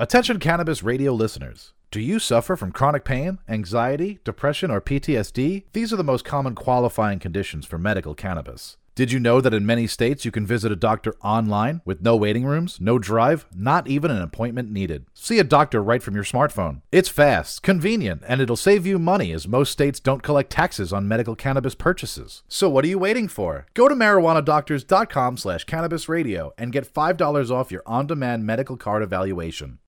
Attention cannabis radio listeners. Do you suffer from chronic pain, anxiety, depression, or PTSD? These are the most common qualifying conditions for medical cannabis. Did you know that in many states you can visit a doctor online with no waiting rooms, no drive, not even an appointment needed? See a doctor right from your smartphone. It's fast, convenient, and it'll save you money as most states don't collect taxes on medical cannabis purchases. So what are you waiting for? Go to marijuanadoctors.com slash cannabis radio and get $5 off your on-demand medical card evaluation.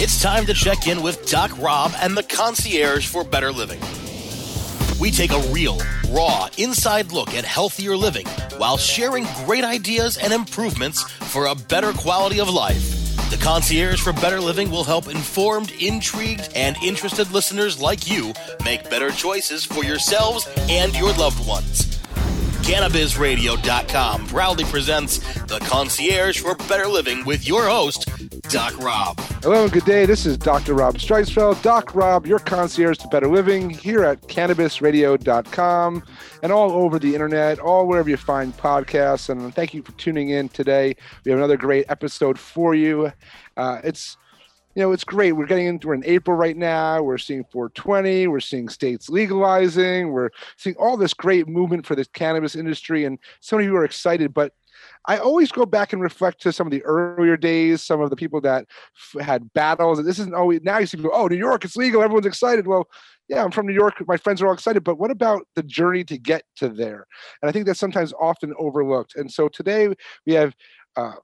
It's time to check in with Doc Rob and the concierge for better living. We take a real, raw, inside look at healthier living while sharing great ideas and improvements for a better quality of life. The concierge for better living will help informed, intrigued, and interested listeners like you make better choices for yourselves and your loved ones. CannabisRadio.com proudly presents The Concierge for Better Living with your host, Doc Rob. Hello and good day. This is Dr. Rob Streisfeld. Doc Rob, your concierge to better living here at cannabisradio.com and all over the internet, all wherever you find podcasts. And thank you for tuning in today. We have another great episode for you. Uh, it's you know, it's great. We're getting into we're in April right now. We're seeing 420. We're seeing states legalizing. We're seeing all this great movement for the cannabis industry, and so many people are excited. But I always go back and reflect to some of the earlier days, some of the people that f- had battles. And This isn't always now you see people, oh, New York, it's legal, everyone's excited. Well, yeah, I'm from New York, my friends are all excited, but what about the journey to get to there? And I think that's sometimes often overlooked. And so today we have uh,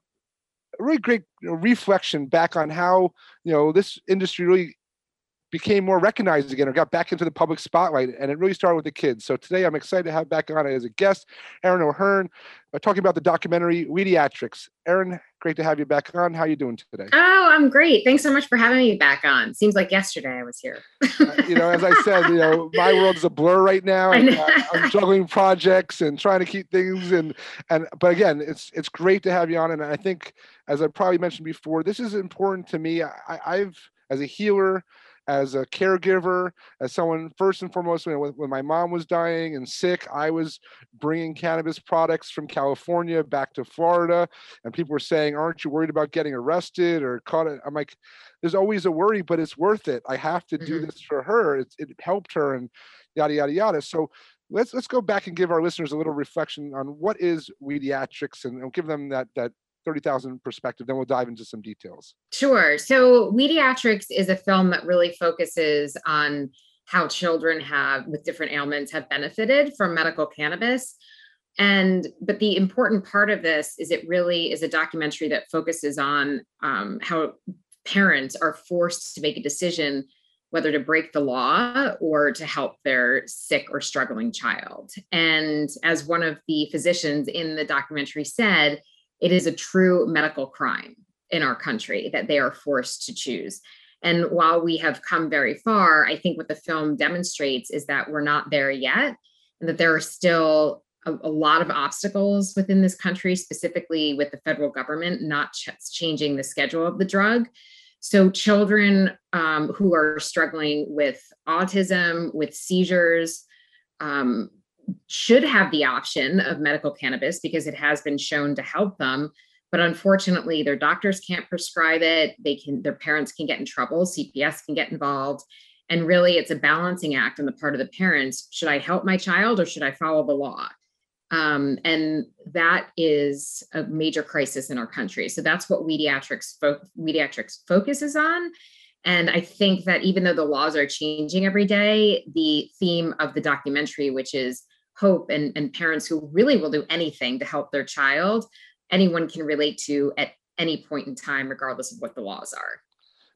really great reflection back on how you know this industry really became more recognized again or got back into the public spotlight and it really started with the kids. So today i'm excited to have back on as a guest erin o'hearn uh, talking about the documentary weediatrics erin great to have you back on. How are you doing today? Oh i'm great. Thanks so much for having me back on. Seems like yesterday i was here. Uh, you know as i said you know my world is a blur right now. And, uh, i'm juggling projects and trying to keep things and and but again it's it's great to have you on. And i think as i probably mentioned before this is important to me. I, i've as a healer as a caregiver, as someone first and foremost, when, when my mom was dying and sick, I was bringing cannabis products from California back to Florida, and people were saying, "Aren't you worried about getting arrested or caught?" I'm like, "There's always a worry, but it's worth it. I have to do mm-hmm. this for her. It, it helped her, and yada yada yada." So let's let's go back and give our listeners a little reflection on what is Weediatrics and, and give them that that 30,000 perspective, then we'll dive into some details. Sure. So, Weediatrics is a film that really focuses on how children have with different ailments have benefited from medical cannabis. And but the important part of this is it really is a documentary that focuses on um, how parents are forced to make a decision whether to break the law or to help their sick or struggling child. And as one of the physicians in the documentary said, it is a true medical crime in our country that they are forced to choose. And while we have come very far, I think what the film demonstrates is that we're not there yet, and that there are still a, a lot of obstacles within this country, specifically with the federal government not ch- changing the schedule of the drug. So, children um, who are struggling with autism, with seizures, um, should have the option of medical cannabis because it has been shown to help them but unfortunately their doctors can't prescribe it. They can their parents can get in trouble. Cps can get involved. And really it's a balancing act on the part of the parents. Should i help my child or should i follow the law? Um, and that is a major crisis in our country. So that's what weediatrics fo- focuses on. And I think that even though the laws are changing every day, the theme of the documentary, which is hope and, and parents who really will do anything to help their child, anyone can relate to at any point in time, regardless of what the laws are.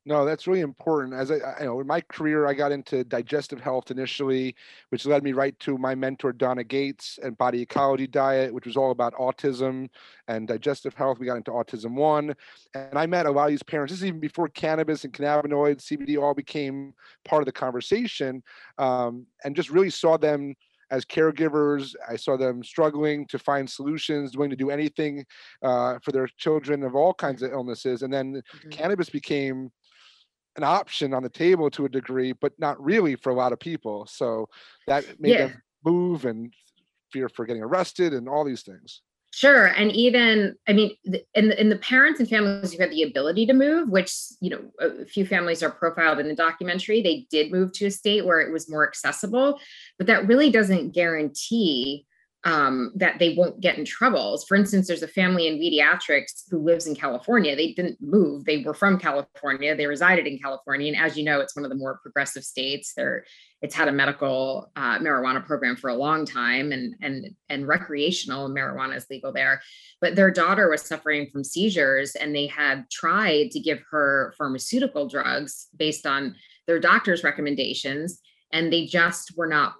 No, that's really important. As I, I, you know, in my career, I got into digestive health initially, which led me right to my mentor Donna Gates and Body Ecology Diet, which was all about autism and digestive health. We got into Autism One, and I met a lot of these parents. This is even before cannabis and cannabinoids, CBD, all became part of the conversation, um, and just really saw them as caregivers. I saw them struggling to find solutions, willing to do anything uh, for their children of all kinds of illnesses. And then mm-hmm. cannabis became an option on the table to a degree, but not really for a lot of people. So that made yeah. them move and fear for getting arrested and all these things. Sure, and even I mean, in the, in the parents and families who had the ability to move, which you know a few families are profiled in the documentary, they did move to a state where it was more accessible, but that really doesn't guarantee um, that they won't get in trouble. For instance, there's a family in Weediatrics who lives in California. They didn't move; they were from California. They resided in California, and as you know, it's one of the more progressive states. There, it's had a medical uh, marijuana program for a long time, and and and recreational marijuana is legal there. But their daughter was suffering from seizures, and they had tried to give her pharmaceutical drugs based on their doctor's recommendations, and they just were not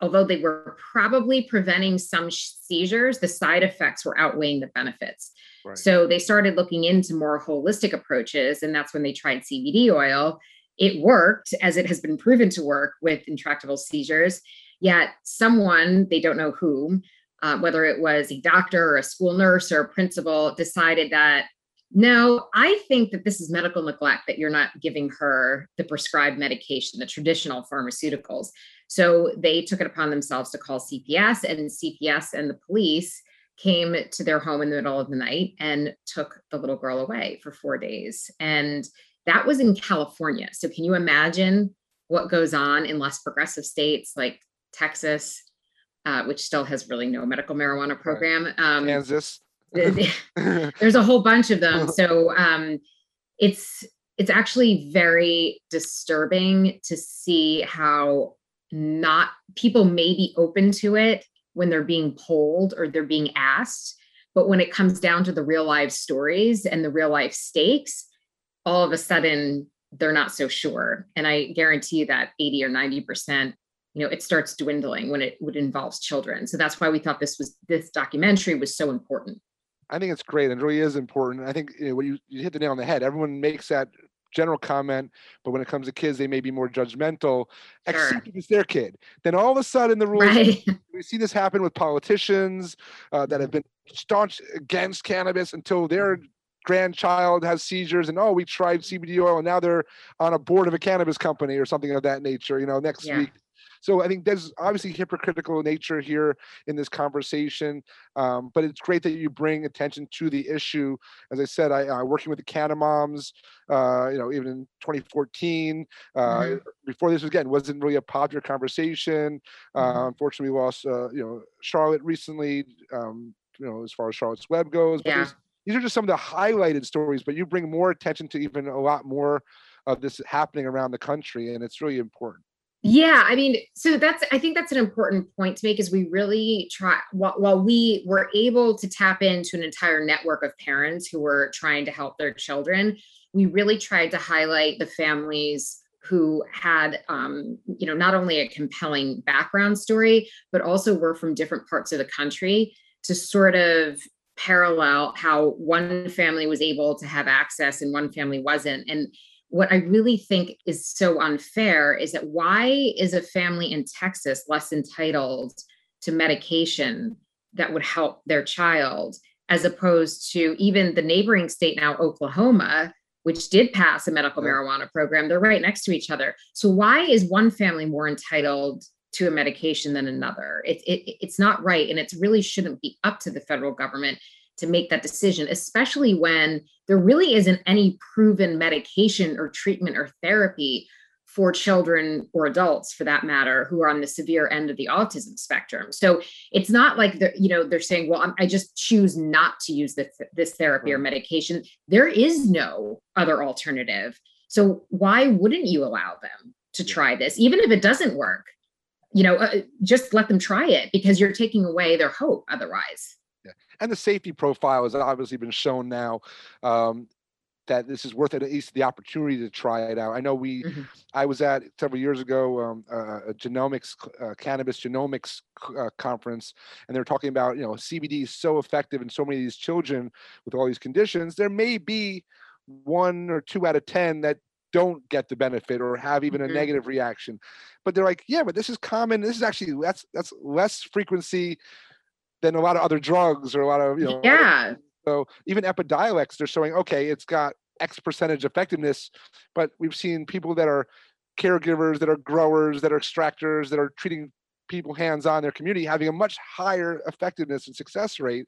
although they were probably preventing some seizures, the side effects were outweighing the benefits. Right. So they started looking into more holistic approaches, and that's when they tried CBD oil. It worked, as it has been proven to work with intractable seizures. Yet someone, they don't know whom, uh, whether it was a doctor or a school nurse or a principal, decided that no, I think that this is medical neglect that you're not giving her the prescribed medication, the traditional pharmaceuticals. So they took it upon themselves to call CPS, and CPS and the police came to their home in the middle of the night and took the little girl away for four days. And that was in California. So can you imagine what goes on in less progressive states like Texas, uh, which still has really no medical marijuana program? Um, Kansas. there's a whole bunch of them. So um, it's it's actually very disturbing to see how not people may be open to it when they're being polled or they're being asked but when it comes down to the real life stories and the real life stakes all of a sudden they're not so sure. And i guarantee that 80 or 90 percent you know it starts dwindling when it would involves children. So that's why we thought this was this documentary was so important I think it's great and it really is important. I think you know, what you, you hit the nail on the head. Everyone makes that general comment, but when it comes to kids, they may be more judgmental, sure. except if it's their kid. Then all of a sudden, the rules. Right. We see this happen with politicians uh, that have been staunch against cannabis until their grandchild has seizures, and oh, we tried CBD oil, and now they're on a board of a cannabis company or something of that nature. You know, next yeah. week so I think there's obviously hypocritical nature here in this conversation, um, but it's great that you bring attention to the issue. As I said, I uh, working with the Canna Moms, uh, you know, even in 2014. Uh, mm-hmm. Before this again wasn't really a popular conversation. Uh, mm-hmm. Unfortunately, we lost uh, you know Charlotte recently. Um, you know, as far as Charlotte's Web goes, but yeah. these are just some of the highlighted stories. But you bring more attention to even a lot more of this happening around the country, and it's really important. Yeah, I mean, so that's I think that's an important point to make is we really try while, while we were able to tap into an entire network of parents who were trying to help their children, we really tried to highlight the families who had um, you know not only a compelling background story but also were from different parts of the country to sort of parallel how one family was able to have access and one family wasn't. And what I really think is so unfair is that why is a family in Texas less entitled to medication that would help their child as opposed to even the neighboring state now, Oklahoma, which did pass a medical marijuana program? They're right next to each other. So, why is one family more entitled to a medication than another? It, it, it's not right. And it really shouldn't be up to the federal government to make that decision, especially when there really isn't any proven medication or treatment or therapy for children or adults for that matter who are on the severe end of the autism spectrum. So it's not like they're you know they're saying well I'm, i just choose not to use this, this therapy or medication. There is no other alternative. So why wouldn't you allow them to try this? Even if it doesn't work you know uh, just let them try it because you're taking away their hope otherwise and the safety profile has obviously been shown now um, that this is worth at least the opportunity to try it out. I know we, mm-hmm. I was at several years ago um, uh, a genomics, uh, cannabis genomics uh, conference, and they were talking about you know CBD is so effective in so many of these children with all these conditions. There may be one or two out of ten that don't get the benefit or have even mm-hmm. a negative reaction but they're like yeah but this is common this is actually that's that's less frequency than a lot of other drugs or a lot of you know yeah so even epidiolex they're showing okay it's got x percentage effectiveness but we've seen people that are caregivers that are growers that are extractors that are treating people hands-on their community having a much higher effectiveness and success rate.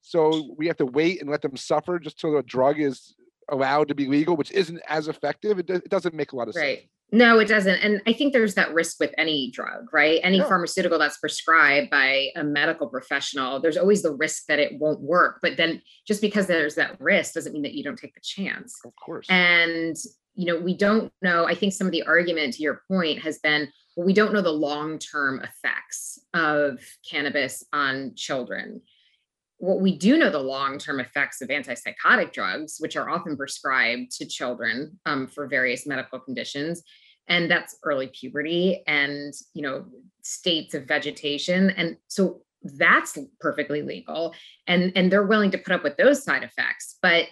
So we have to wait and let them suffer just till a drug is allowed to be legal, which isn't as effective. It, it doesn't make a lot of sense. right. sense. No, it doesn't. And I think there's that risk with any drug, right? Any Yeah. pharmaceutical that's prescribed by a medical professional, there's always the risk that it won't work. But then just because there's that risk doesn't mean that you don't take the chance. Of course. And, you know, we don't know. I think some of the argument to your point has been well, we don't know the long term effects of cannabis on children. What we do know the long term effects of antipsychotic drugs, which are often prescribed to children um, for various medical conditions, and that's early puberty and you know states of vegetation. And so that's perfectly legal and and they're willing to put up with those side effects. But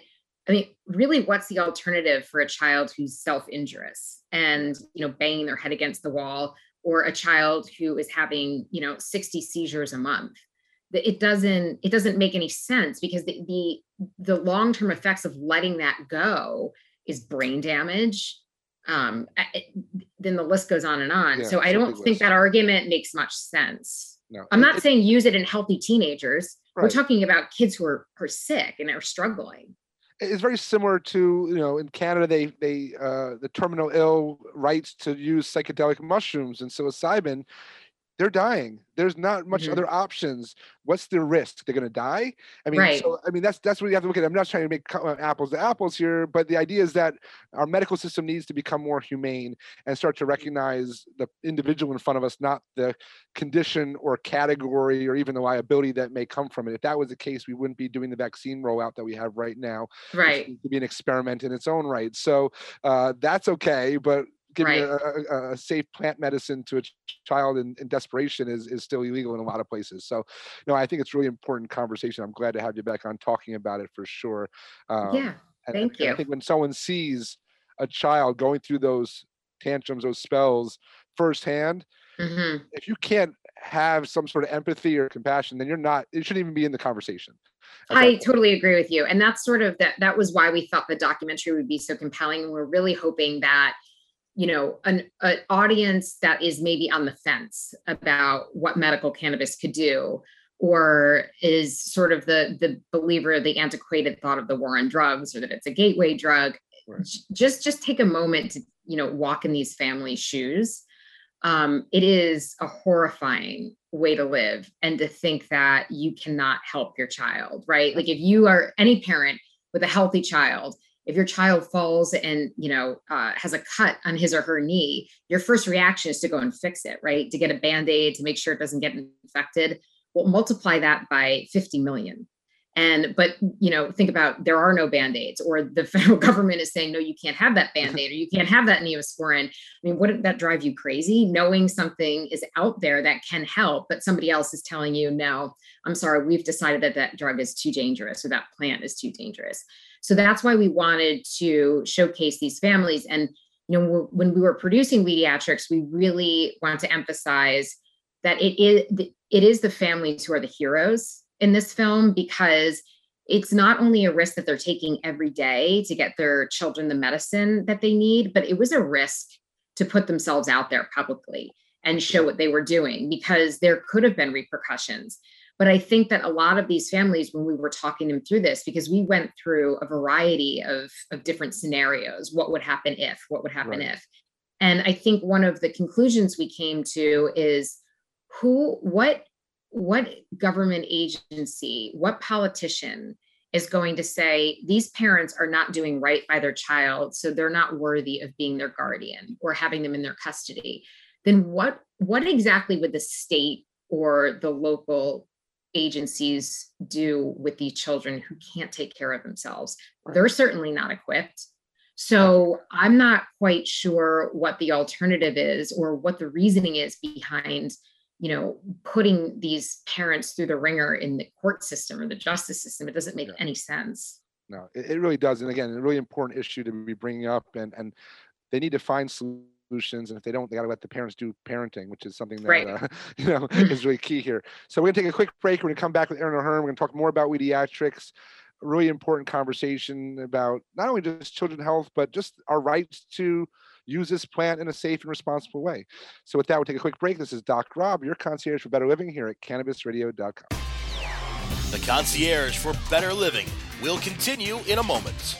i mean really what's the alternative for a child who's self-injurious and you know banging their head against the wall or a child who is having you know 60 seizures a month it doesn't it doesn't make any sense because the the, the long-term effects of letting that go is brain damage. Um it- then the list goes on and on. Yeah, so i don't think list. that argument makes much sense. No, i'm it- not it- saying use it in healthy teenagers. We're talking about kids who are, who are sick and are struggling. It's very similar to you know in Canada they they uh, the terminal ill rights to use psychedelic mushrooms. And psilocybin. They're dying. There's not much Mhm. other options. What's the risk? They're going to die. I mean, Right. so I mean that's that's what you have to look at. I'm not trying to make uh, apples to apples here, but the idea is that our medical system needs to become more humane and start to recognize the individual in front of us, not the condition or category or even the liability that may come from it. If that was the case, we wouldn't be doing the vaccine rollout that we have right now right to be an experiment in its own right. So uh, that's okay, but giving a, a, a safe plant medicine to a child in, in desperation is, is still illegal in a lot of places. So, no, I think it's really important conversation. I'm glad to have you back on talking about it for sure. Um, yeah and- thank and I think when someone sees a child going through those tantrums, those spells firsthand, hmm if you can't have some sort of empathy or compassion, then you're not. It shouldn't even be in the conversation. I totally agree with you. And that's sort of that that was why we thought the documentary would be so compelling. And we're really hoping that, you know, an, an audience that is maybe on the fence about what medical cannabis could do, or is sort of the the believer, the antiquated thought of the war on drugs, or that it's a gateway drug, Right. just just take a moment to, you know, walk in these families' shoes. Um, it is a horrifying way to live and to think that you cannot help your child, right? Like if you are any parent with a healthy child, if your child falls and you know uh, has a cut on his or her knee, your first reaction is to go and fix it, right? To get a band-aid to make sure it doesn't get infected. Well, multiply that by 50 million. And but you know, think about there are no band-aids, or the federal government is saying, no, you can't have that band-aid, or you can't have that neosporin. I mean, wouldn't that drive you crazy? Knowing something is out there that can help, but somebody else is telling you, no, I'm sorry, we've decided that that drug is too dangerous or that plant is too dangerous. So that's why we wanted to showcase these families. And you know, when we were producing Weediatrics, we really want to emphasize that it is it is the families who are the heroes in this film because it's not only a risk that they're taking every day to get their children the medicine that they need, but it was a risk to put themselves out there publicly and show what they were doing because there could have been repercussions. But I think that a lot of these families, when we were talking them through this, because we went through a variety of, of different scenarios what would happen if, what would happen Right. if. And I think one of the conclusions we came to is who, what, what government agency, what politician is going to say these parents are not doing right by their child, so they're not worthy of being their guardian or having them in their custody, then what what exactly would the state or the local agencies do with these children who can't take care of themselves? They're certainly not equipped. So I'm not quite sure what the alternative is or what the reasoning is behind you know putting these parents through the ringer in the court system or the justice system it doesn't make Yeah. any sense no it, it really does and again a really important issue to be bringing up and and they need to find solutions and if they don't they got to let the parents do parenting which is something that Right. uh, you know is really key here so we're going to take a quick break we're going to come back with erin o'hearn we're going to talk more about weediatrics a really important conversation about not only just children's health but just our rights to use this plant in a safe and responsible way. So with that, we'll take a quick break. This is Doc Rob, your concierge for better living here at cannabisradio.com. The concierge for better living will continue in a moment.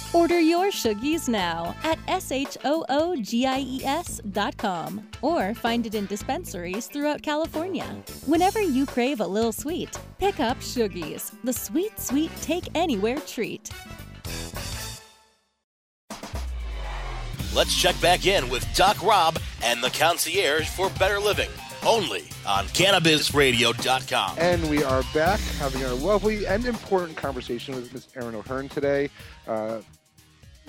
Order your Shoogies now at S-H-O-O-G-I-E-S dot com or find it in dispensaries throughout California. Whenever you crave a little sweet, pick up Shoogies, the sweet, sweet take anywhere treat. Let's check back in with Doc Rob and the concierge for better living only on cannabisradio.com. And we are back having our lovely and important conversation with Ms. Erin O'Hearn today. Uh, you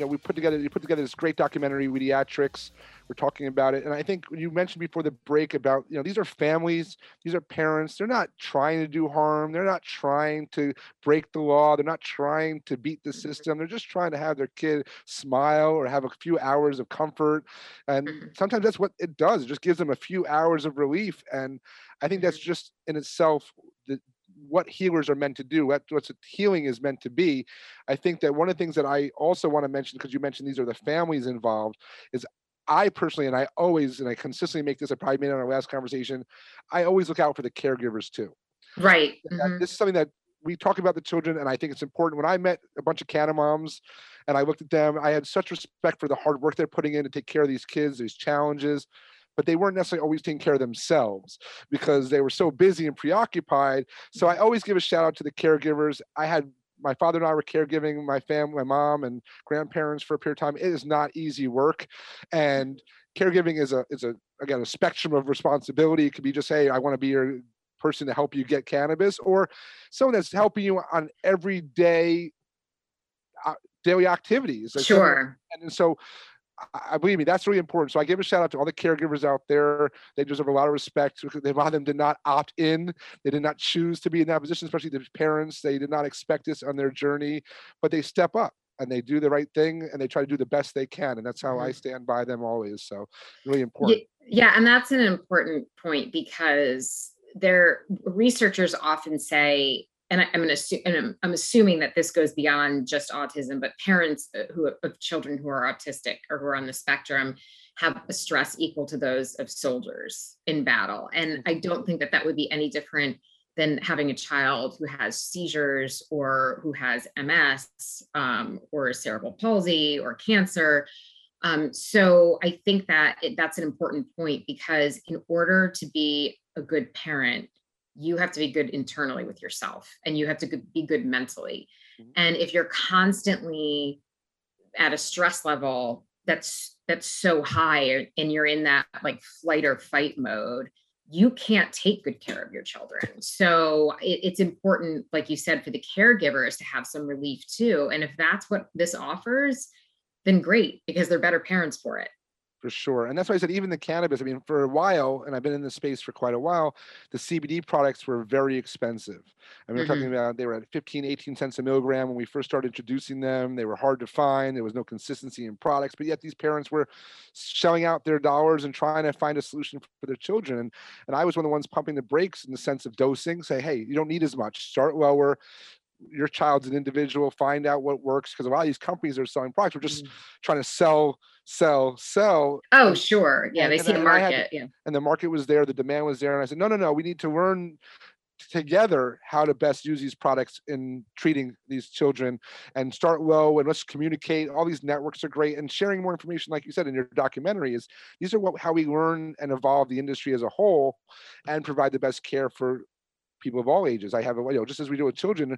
know, we put together you put together this great documentary, Weediatrics. We're talking about it, and I think you mentioned before the break about you know these are families, these are parents. They're not trying to do harm. They're not trying to break the law. They're not trying to beat the Mm-hmm. system. They're just trying to have their kid smile or have a few hours of comfort. And Mhm. sometimes that's what it does. It just gives them a few hours of relief. And I think that's Mhm. just in itself the, what healers are meant to do, what what's healing is meant to be. I think that one of the things that I also want to mention, because you mentioned these are the families involved, is I personally, and I always, and I consistently make this, I probably made it on our last conversation, I always look out for the caregivers too. Right. Mhm. This is something that we talk about the children, and I think it's important. When I met a bunch of Canna moms and I looked at them, I had such respect for the hard work they're putting in to take care of these kids, these challenges. But they weren't necessarily always taking care of themselves because they were so busy and preoccupied. So I always give a shout out to the caregivers. I had my father and I were caregiving my family, my mom and grandparents for a period of time. It is not easy work, and caregiving is a is a again a spectrum of responsibility. It could be just hey, I want to be your person to help you get cannabis, or someone that's helping you on everyday uh, daily activities. Like someone- Sure. and so I, believe me, that's really important. So I give a shout out to all the caregivers out there. They deserve a lot of respect. a lot of them did not opt in. They did not choose to be in that position, especially the parents. They did not expect this on their journey, but they step up and they do the right thing and they try to do the best they can. And that's how I mm-hmm. stand by them always. So really important. Yeah, and that's an important point because there researchers often say, and I, am and I'm, I'm assuming that this goes beyond just autism, but parents uh, who of children who are autistic or who are on the spectrum have a stress equal to those of soldiers in battle, and I don't think that that would be any different than having a child who has seizures or who has MS um, or cerebral palsy or cancer. Um, so I think that it, that's an important point because in order to be a good parent, you have to be good internally with yourself and you have to be good mentally. Mhm. And if you're constantly at a stress level that's that's so high and you're in that like flight or fight mode, you can't take good care of your children. So it, it's important, like you said, for the caregivers to have some relief too. And if that's what this offers, then great because they're better parents for it. For sure. And that's why I said even the cannabis. I mean, for a while, and I've been in this space for quite a while, the CBD products were very expensive. I mean, we're talking mm-hmm. about they were at 15, 18 cents a milligram when we first started introducing them. They were hard to find. There was no consistency in products, but yet these parents were shelling out their dollars and trying to find a solution for their children. And and I was one of the ones pumping the brakes in the sense of dosing. Say, hey, you don't need as much. Start lower. Your child's an individual. Find out what works because a lot of these companies are selling products. We're just mm. trying to sell, sell, sell, Oh, sure. Yeah, And- they and see the I had market. Yeah. and the market was there, the demand was there. And I said, no, no, no, we need to learn together how to best use these products in treating these children and start low and let's communicate. All these networks are great and sharing more information, like you said in your documentary, is these are what how we learn and evolve the industry as a whole and provide the best care for people of all ages. I have a you know, just as we do with children,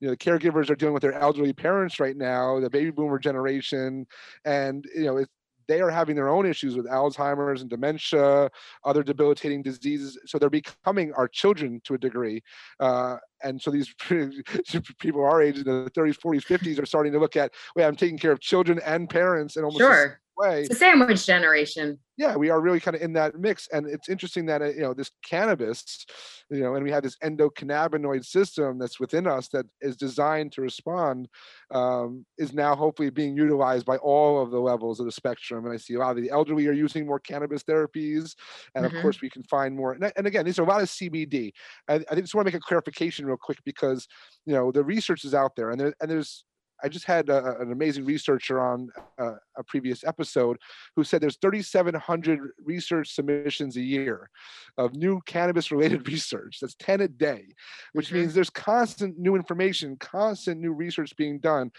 you know, the caregivers are dealing with their elderly parents right now, the baby boomer generation, and you know, it's they are having their own issues with Alzheimer's and dementia, other debilitating diseases. So they're becoming our children to a degree. Uh, and so these people our age in the 30s, 40s, 50s are starting to look at, wait, I'm taking care of children and parents and almost Sure. Way. It's a sandwich generation. Yeah, we are really kind of in that mix, and it's interesting that uh, you know this cannabis, you know, and we have this endocannabinoid system that's within us that is designed to respond, um, is now hopefully being utilized by all of the levels of the spectrum. And I see a lot of the elderly are using more cannabis therapies, and Mhm. of course we can find more. And, and again, these are a lot of CBD. I, I just want to make a clarification real quick because you know the research is out there, and there and there's I just had a, an amazing researcher on uh, a previous episode who said there's 3,700 research submissions a year of new cannabis related research. That's 10 a day, which Mhm. means there's constant new information, constant new research being done.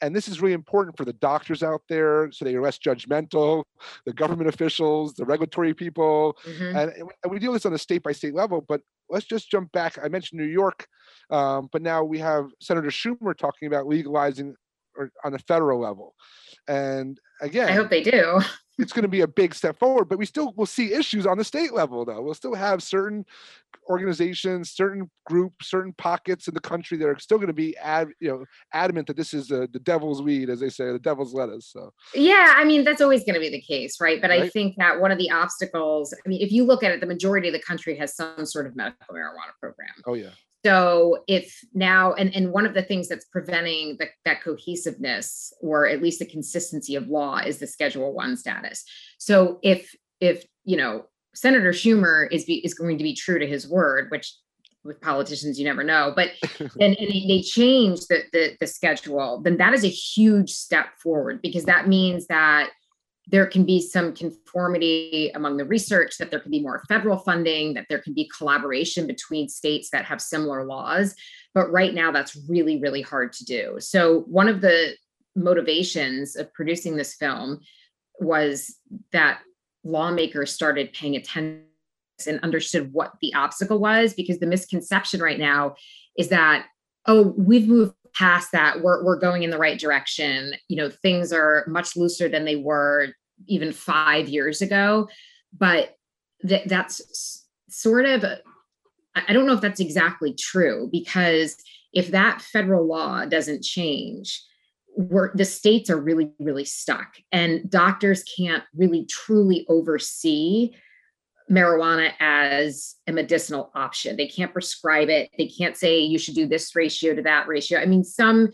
And this is really important for the doctors out there so they are less judgmental, the government officials, the regulatory people, Mhm. and, and we- deal this on a state by state level but let's just jump back i mentioned new york um, but now we have senator schumer talking about legalizing or on a federal level and again I hope they do. it's going to be a big step forward but we still will see issues on the state level though we'll still have certain organizations certain groups certain pockets in the country that are still going to be ad, you know adamant that this is uh, the devil's weed as they say the devil's lettuce so Yeah, I mean, that's always going to be the case, right? But I think that one of the obstacles, I mean, if you look at it, the majority of the country has some sort of medical marijuana program. oh yeah So if now, and, and one of the things that's preventing the, that cohesiveness or at least the consistency of law is the Schedule One status. So if if you know Senator Schumer is be, is going to be true to his word, which with politicians you never know, but and, and they, they change the, the the schedule, then that is a huge step forward because that means that there can be some conformity among the research, that there can be more federal funding, that there can be collaboration between states that have similar laws. But right now, that's really, really hard to do. So, one of the motivations of producing this film was that lawmakers started paying attention and understood what the obstacle was because the misconception right now is that oh we've moved past that we're, we're going in the right direction. You know things are much looser than they were even five years ago but th- that's sort of I I don't know if that's exactly true because if that federal law doesn't change we're, the states are really really stuck and doctors can't really truly oversee marijuana as a medicinal option. They can't prescribe it. They can't say you should do this ratio to that ratio. I mean, some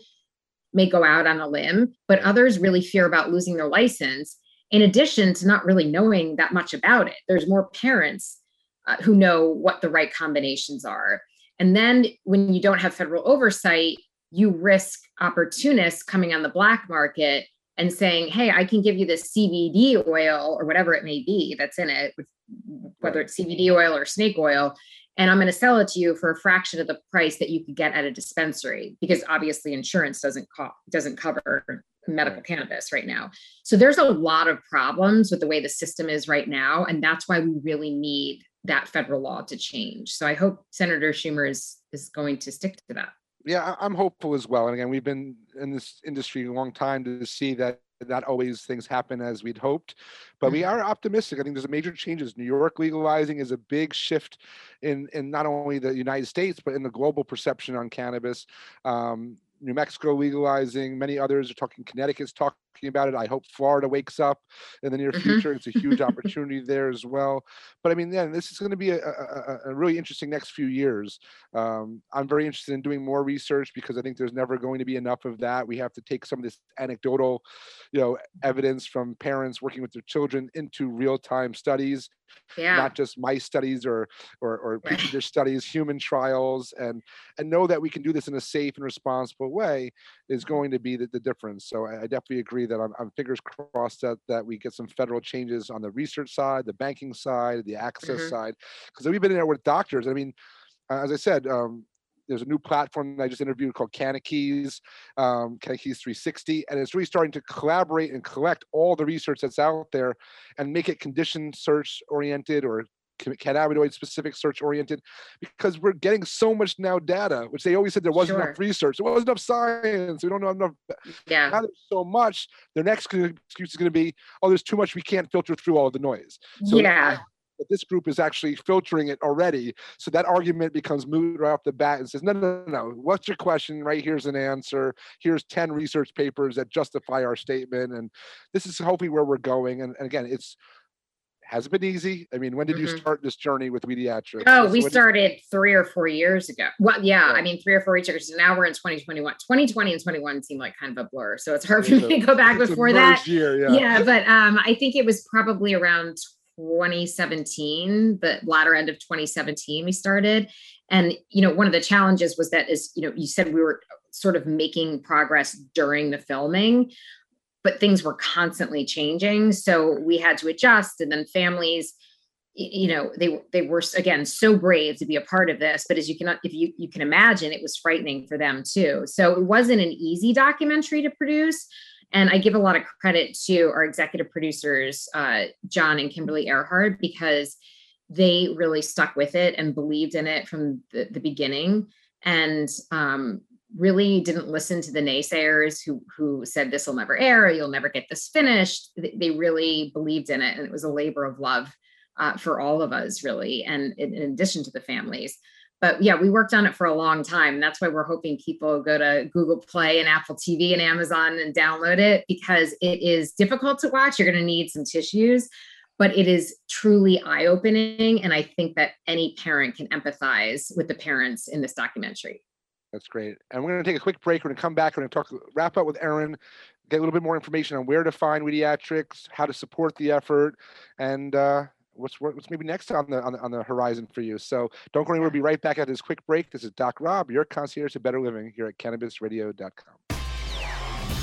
may go out on a limb, but others really fear about losing their license. In addition to not really knowing that much about it, there's more parents uh, who know what the right combinations are. And then when you don't have federal oversight, you risk opportunists coming on the black market and saying, hey, I can give you this CBD oil or whatever it may be that's in it, whether it's CBD oil or snake oil, and I'm going to sell it to you for a fraction of the price that you could get at a dispensary because obviously insurance doesn't co- doesn't cover medical cannabis right now. So there's a lot of problems with the way the system is right now and that's why we really need that federal law to change. So I hope Senator Schumer is is going to stick to that. Yeah, I'm hopeful as well. And again, we've been in this industry a long time to see that not always things happen as we'd hoped, but we Mhm. are optimistic. I think there's a major changes. New York legalizing is a big shift in in not only the United States but in the global perception on cannabis. Um, New Mexico legalizing, many others are talking. Connecticut's talking about it. I hope Florida wakes up in the near Mhm. future. It's a huge opportunity there as well. But I mean, yeah, this is going to be a, a, a- really interesting next few years. Um, I'm very interested in doing more research because I think there's never going to be enough of that. We have to take some of this anecdotal, you know, evidence from parents working with their children into real-time studies, Yeah. not just mice studies or or, or Right. studies, human trials, and and know that we can do this in a safe and responsible way is going to be the, the difference. So I, I definitely agree that I'm, I'm fingers crossed that that we get some federal changes on the research side, the banking side, the access Mhm. side, because we've been in there with doctors. I mean, as I said, um, there's a new platform that I just interviewed called CannaKeys, um, CannaKeys 360, and it's really starting to collaborate and collect all the research that's out there and make it condition search oriented or cannabinoid specific search oriented because we're getting so much now data, which they always said there wasn't Sure. enough research, there wasn't enough science, we don't know enough. Yeah. Now there's so much, their next excuse is going to be, oh, there's too much, we can't filter through all the noise. So yeah. but this group is actually filtering it already. So that argument becomes moot right off the bat and says, no, no, no, no. What's your question? Right here's an answer. Here's 10 research papers that justify our statement. And this is hopefully where we're going. And, and again, it's hasn't been easy. I mean, when did mm-hmm. you start this journey with Weediatrics? Oh, we started three or four years ago. Well, yeah, I mean, three or four years. Ago. Now we're in 2021. 2020 and 21 seem like kind of a blur. So it's hard for me to go back before that. Year, yeah. yeah, but um, I think it was probably around 2017, the latter end of 2017, we started. And, you know, one of the challenges was that, is, you know, you said we were sort of making progress during the filming but things were constantly changing. So we had to adjust and then families you know they they were again so brave to be a part of this but as you can if you you can imagine it was frightening for them too. So it wasn't an easy documentary to produce and i give a lot of credit to our executive producers uh, john and kimberly earhart because they really stuck with it and believed in it from the, the beginning. And um, really didn't listen to the naysayers who who said this will never air you'll never get this finished. They really believed in it and it was a labor of love uh, for all of us really and in, in, addition to the families. But yeah we worked on it for a long time. That's why we're hoping people go to google play and apple tv and amazon and download it because it is difficult to watch. You're going to need some tissues but it is truly eye-opening and i think that any parent can empathize with the parents in this documentary that's great. And we're going to take a quick break. We're going to come back. We're going to talk, wrap up with Erin, get a little bit more information on where to find Weediatrics, how to support the effort, and uh, what's what's maybe next on the, on the on the horizon for you. So don't go anywhere. We'll be right back at this quick break. This is Doc Rob, your concierge to better living here at CannabisRadio.com.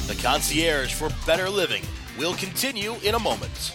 The concierge for better living will continue in a moment.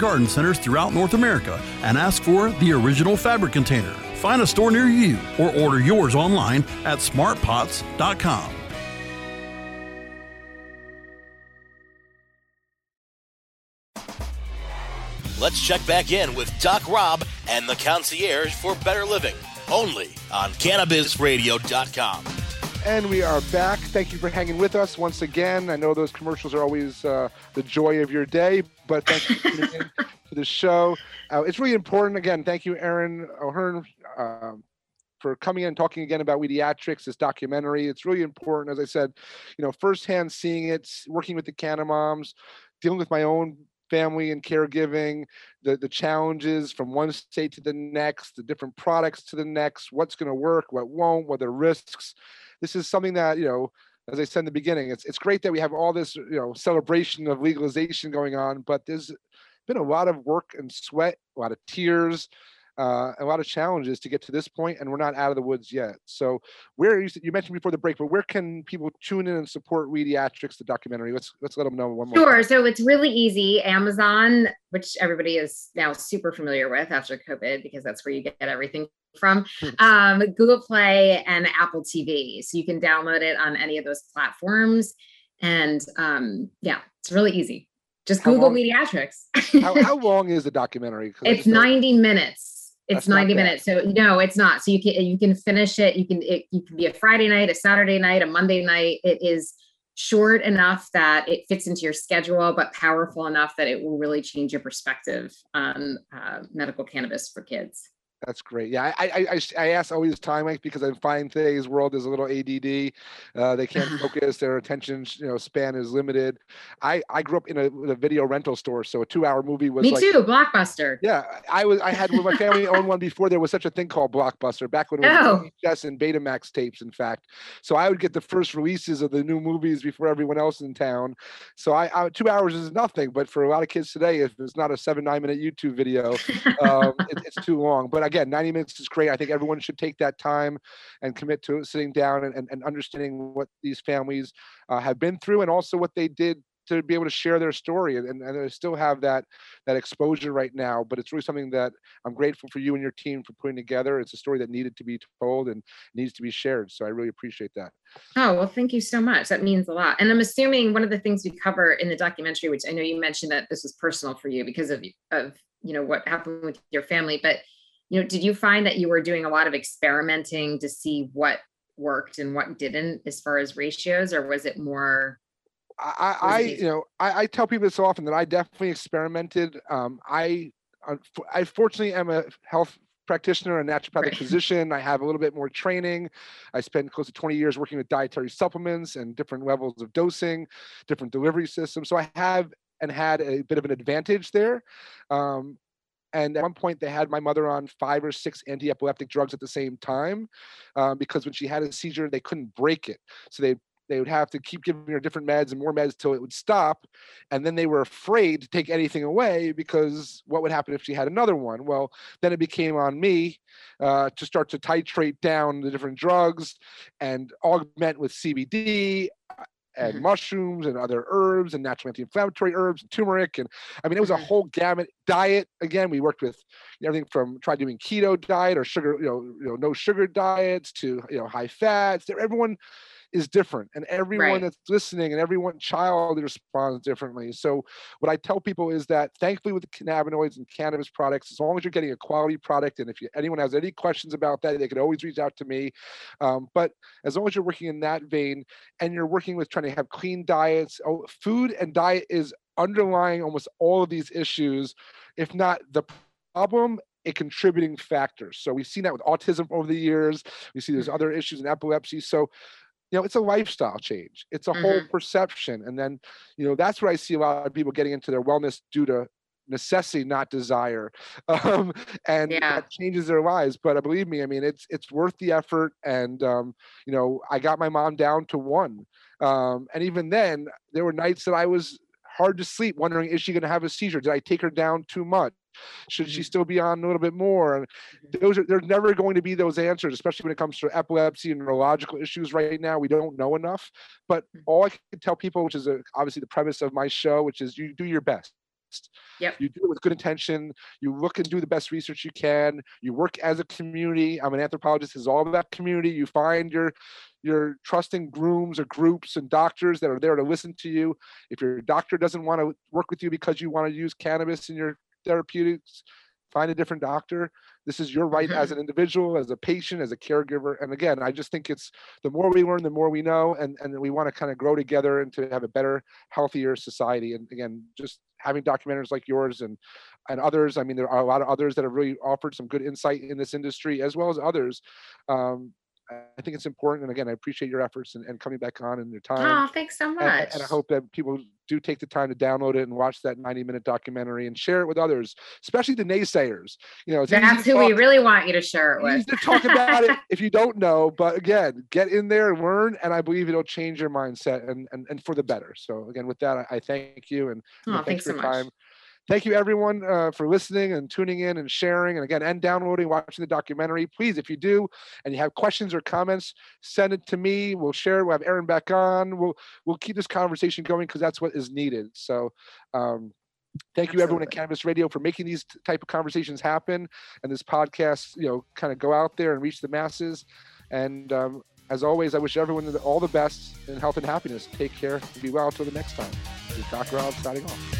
garden centers throughout North America and ask for the original fabric container. Find a store near you or order yours online at smartpots.com. Let's check back in with Doc Rob and the concierge for better living, only on CannabisRadio.com. And we are back. Thank you for hanging with us once again. I know those commercials are always uh, the joy of your day, but thank you for tuning in to the show. Uh, it's really important. Again, thank you, Erin O'Hearn, uh, for coming in and talking again about Weediatrics, this documentary. It's really important, as I said, you know, firsthand seeing it, working with the Canna Moms, dealing with my own family and caregiving, the, the challenges from one state to the next, the different products to the next, what's going to work, what won't, what are risks this is something that you know as I said in the beginning, it's it's great that we have all this you know celebration of legalization going on, but there's been a lot of work and sweat, a lot of tears, uh, a lot of challenges to get to this point, and we're not out of the woods yet. So, where you, you mentioned before the break, but where can people tune in and support Weediatrics, the documentary? Let's let's let them know one more. Sure. Time. So it's really easy. Amazon, which everybody is now super familiar with after COVID, because that's where you get everything from hmm. um, Google Play and Apple TV. So you can download it on any of those platforms. And um, yeah, it's really easy. Just how Google long, how, how, long is the documentary? It's 90 minutes. It's 90 minutes. So no, it's not. So you can you can finish it. You can it you can be a Friday night, a Saturday night, a Monday night. It is short enough that it fits into your schedule, but powerful enough that it will really change your perspective on uh, medical cannabis for kids. That's great. Yeah, I I, I, I ask always time like because I find today's world is a little ADD. Uh, they can't focus. Their attention you know span is limited. I I grew up in a, a video rental store, so a two hour movie was me like, too. Blockbuster. Yeah, I was I had my family owned one before there was such a thing called Blockbuster back when it was Oh. VHS and Betamax tapes. In fact, so I would get the first releases of the new movies before everyone else in town. So I, I two hours is nothing, but for a lot of kids today, if it's not a seven nine minute YouTube video, um, it, it's too long. But again, 90 minutes is great. I think everyone should take that time and commit to sitting down and, and, and understanding what these families uh, have been through and also what they did to be able to share their story and, and, and still have that that exposure right now but it's really something that i'm grateful for you and your team for putting together it's a story that needed to be told and needs to be shared so i really appreciate that Oh, well, thank you so much. That means a lot. And I'm assuming one of the things we cover in the documentary, which I know you mentioned that this was personal for you because of of you know what happened with your family, but you know, did you find that you were doing a lot of experimenting to see what worked and what didn't as far as ratios, or was it more I, I you know, I, I tell people this often that I definitely experimented. Um, I, I fortunately am a health practitioner a naturopathic Right. physician. I have a little bit more training. I spent close to 20 years working with dietary supplements and different levels of dosing, different delivery systems. So I have and had a bit of an advantage there. Um, and at one point, they had my mother on five or six anti-epileptic drugs at the same time, um, because when she had a seizure, they couldn't break it. So they they would have to keep giving her different meds and more meds till it would stop. And then they were afraid to take anything away because what would happen if she had another one? Well, then it became on me uh, to start to titrate down the different drugs and augment with CBD and Mhm. mushrooms and other herbs and natural anti-inflammatory herbs and turmeric and I mean it was a Mhm. whole gamut diet. Again, we worked with everything from try doing keto diet or sugar, you know, you know, no sugar diets to you know high fats. Everyone is different and everyone Right. that's listening and everyone child responds differently. So what i tell people is that thankfully with the cannabinoids and cannabis products as long as you're getting a quality product and if you, anyone has any questions about that they can always reach out to me. Um, but as long as you're working in that vein and you're working with trying to have clean diets oh, food and diet is underlying almost all of these issues. If not the problem a contributing factor. So we've seen that with autism over the years. We see there's Mhm. other issues in epilepsy. So you know it's a lifestyle change. It's a whole perception and then you know that's where i see a lot of people getting into their wellness due to necessity not desire um, and Yeah. that changes their lives but uh, believe me i mean it's it's worth the effort and um, you know i got my mom down to one um, and even then there were nights that i was hard to sleep wondering is she going to have a seizure? Did i take her down too much should she Mhm. still be on a little bit more? And those are there's never going to be those answers especially when it comes to epilepsy and neurological issues right now. We don't know enough. But Mhm. all i can tell people which is a, obviously the premise of my show which is you do your best. Yep. you do it with good intention. You look and do the best research you can. You work as a community. I'm an anthropologist. Is all about community. You find your your trusting grooms or groups and doctors that are there to listen to you. If your doctor doesn't want to work with you because you want to use cannabis in your therapeutics find a different doctor. This is your right as an individual as a patient as a caregiver. And again i just think it's the more we learn the more we know and and we want to kind of grow together and to have a better healthier society. And again just having documentaries like yours and and others i mean there are a lot of others that have really offered some good insight in this industry as well as others. Um, i think it's important and again i appreciate your efforts and, and coming back on and your time Oh, thanks so much. and, and I hope that people do take the time to download it and watch that 90 minute documentary and share it with others, especially the naysayers. You know, That's who we really want you to share it with. to talk about it if you don't know, but again, get in there and learn, and I believe it'll change your mindset and and, and for the better. So again, with that, I, I thank you and Oh, again, thanks for so your much. time. Thank you, everyone, uh, for listening and tuning in and sharing, and again, and downloading, watching the documentary. Please, if you do, and you have questions or comments, send it to me. We'll share it. We'll have Erin back on. We'll we'll keep this conversation going because that's what is needed. So, um, thank you, everyone at Cannabis Radio, for making these type of conversations happen, and this podcast, you know, kind of go out there and reach the masses. And um, as always, I wish everyone all the best in health and happiness. Take care and be well until the next time. This is Dr. Rob signing off.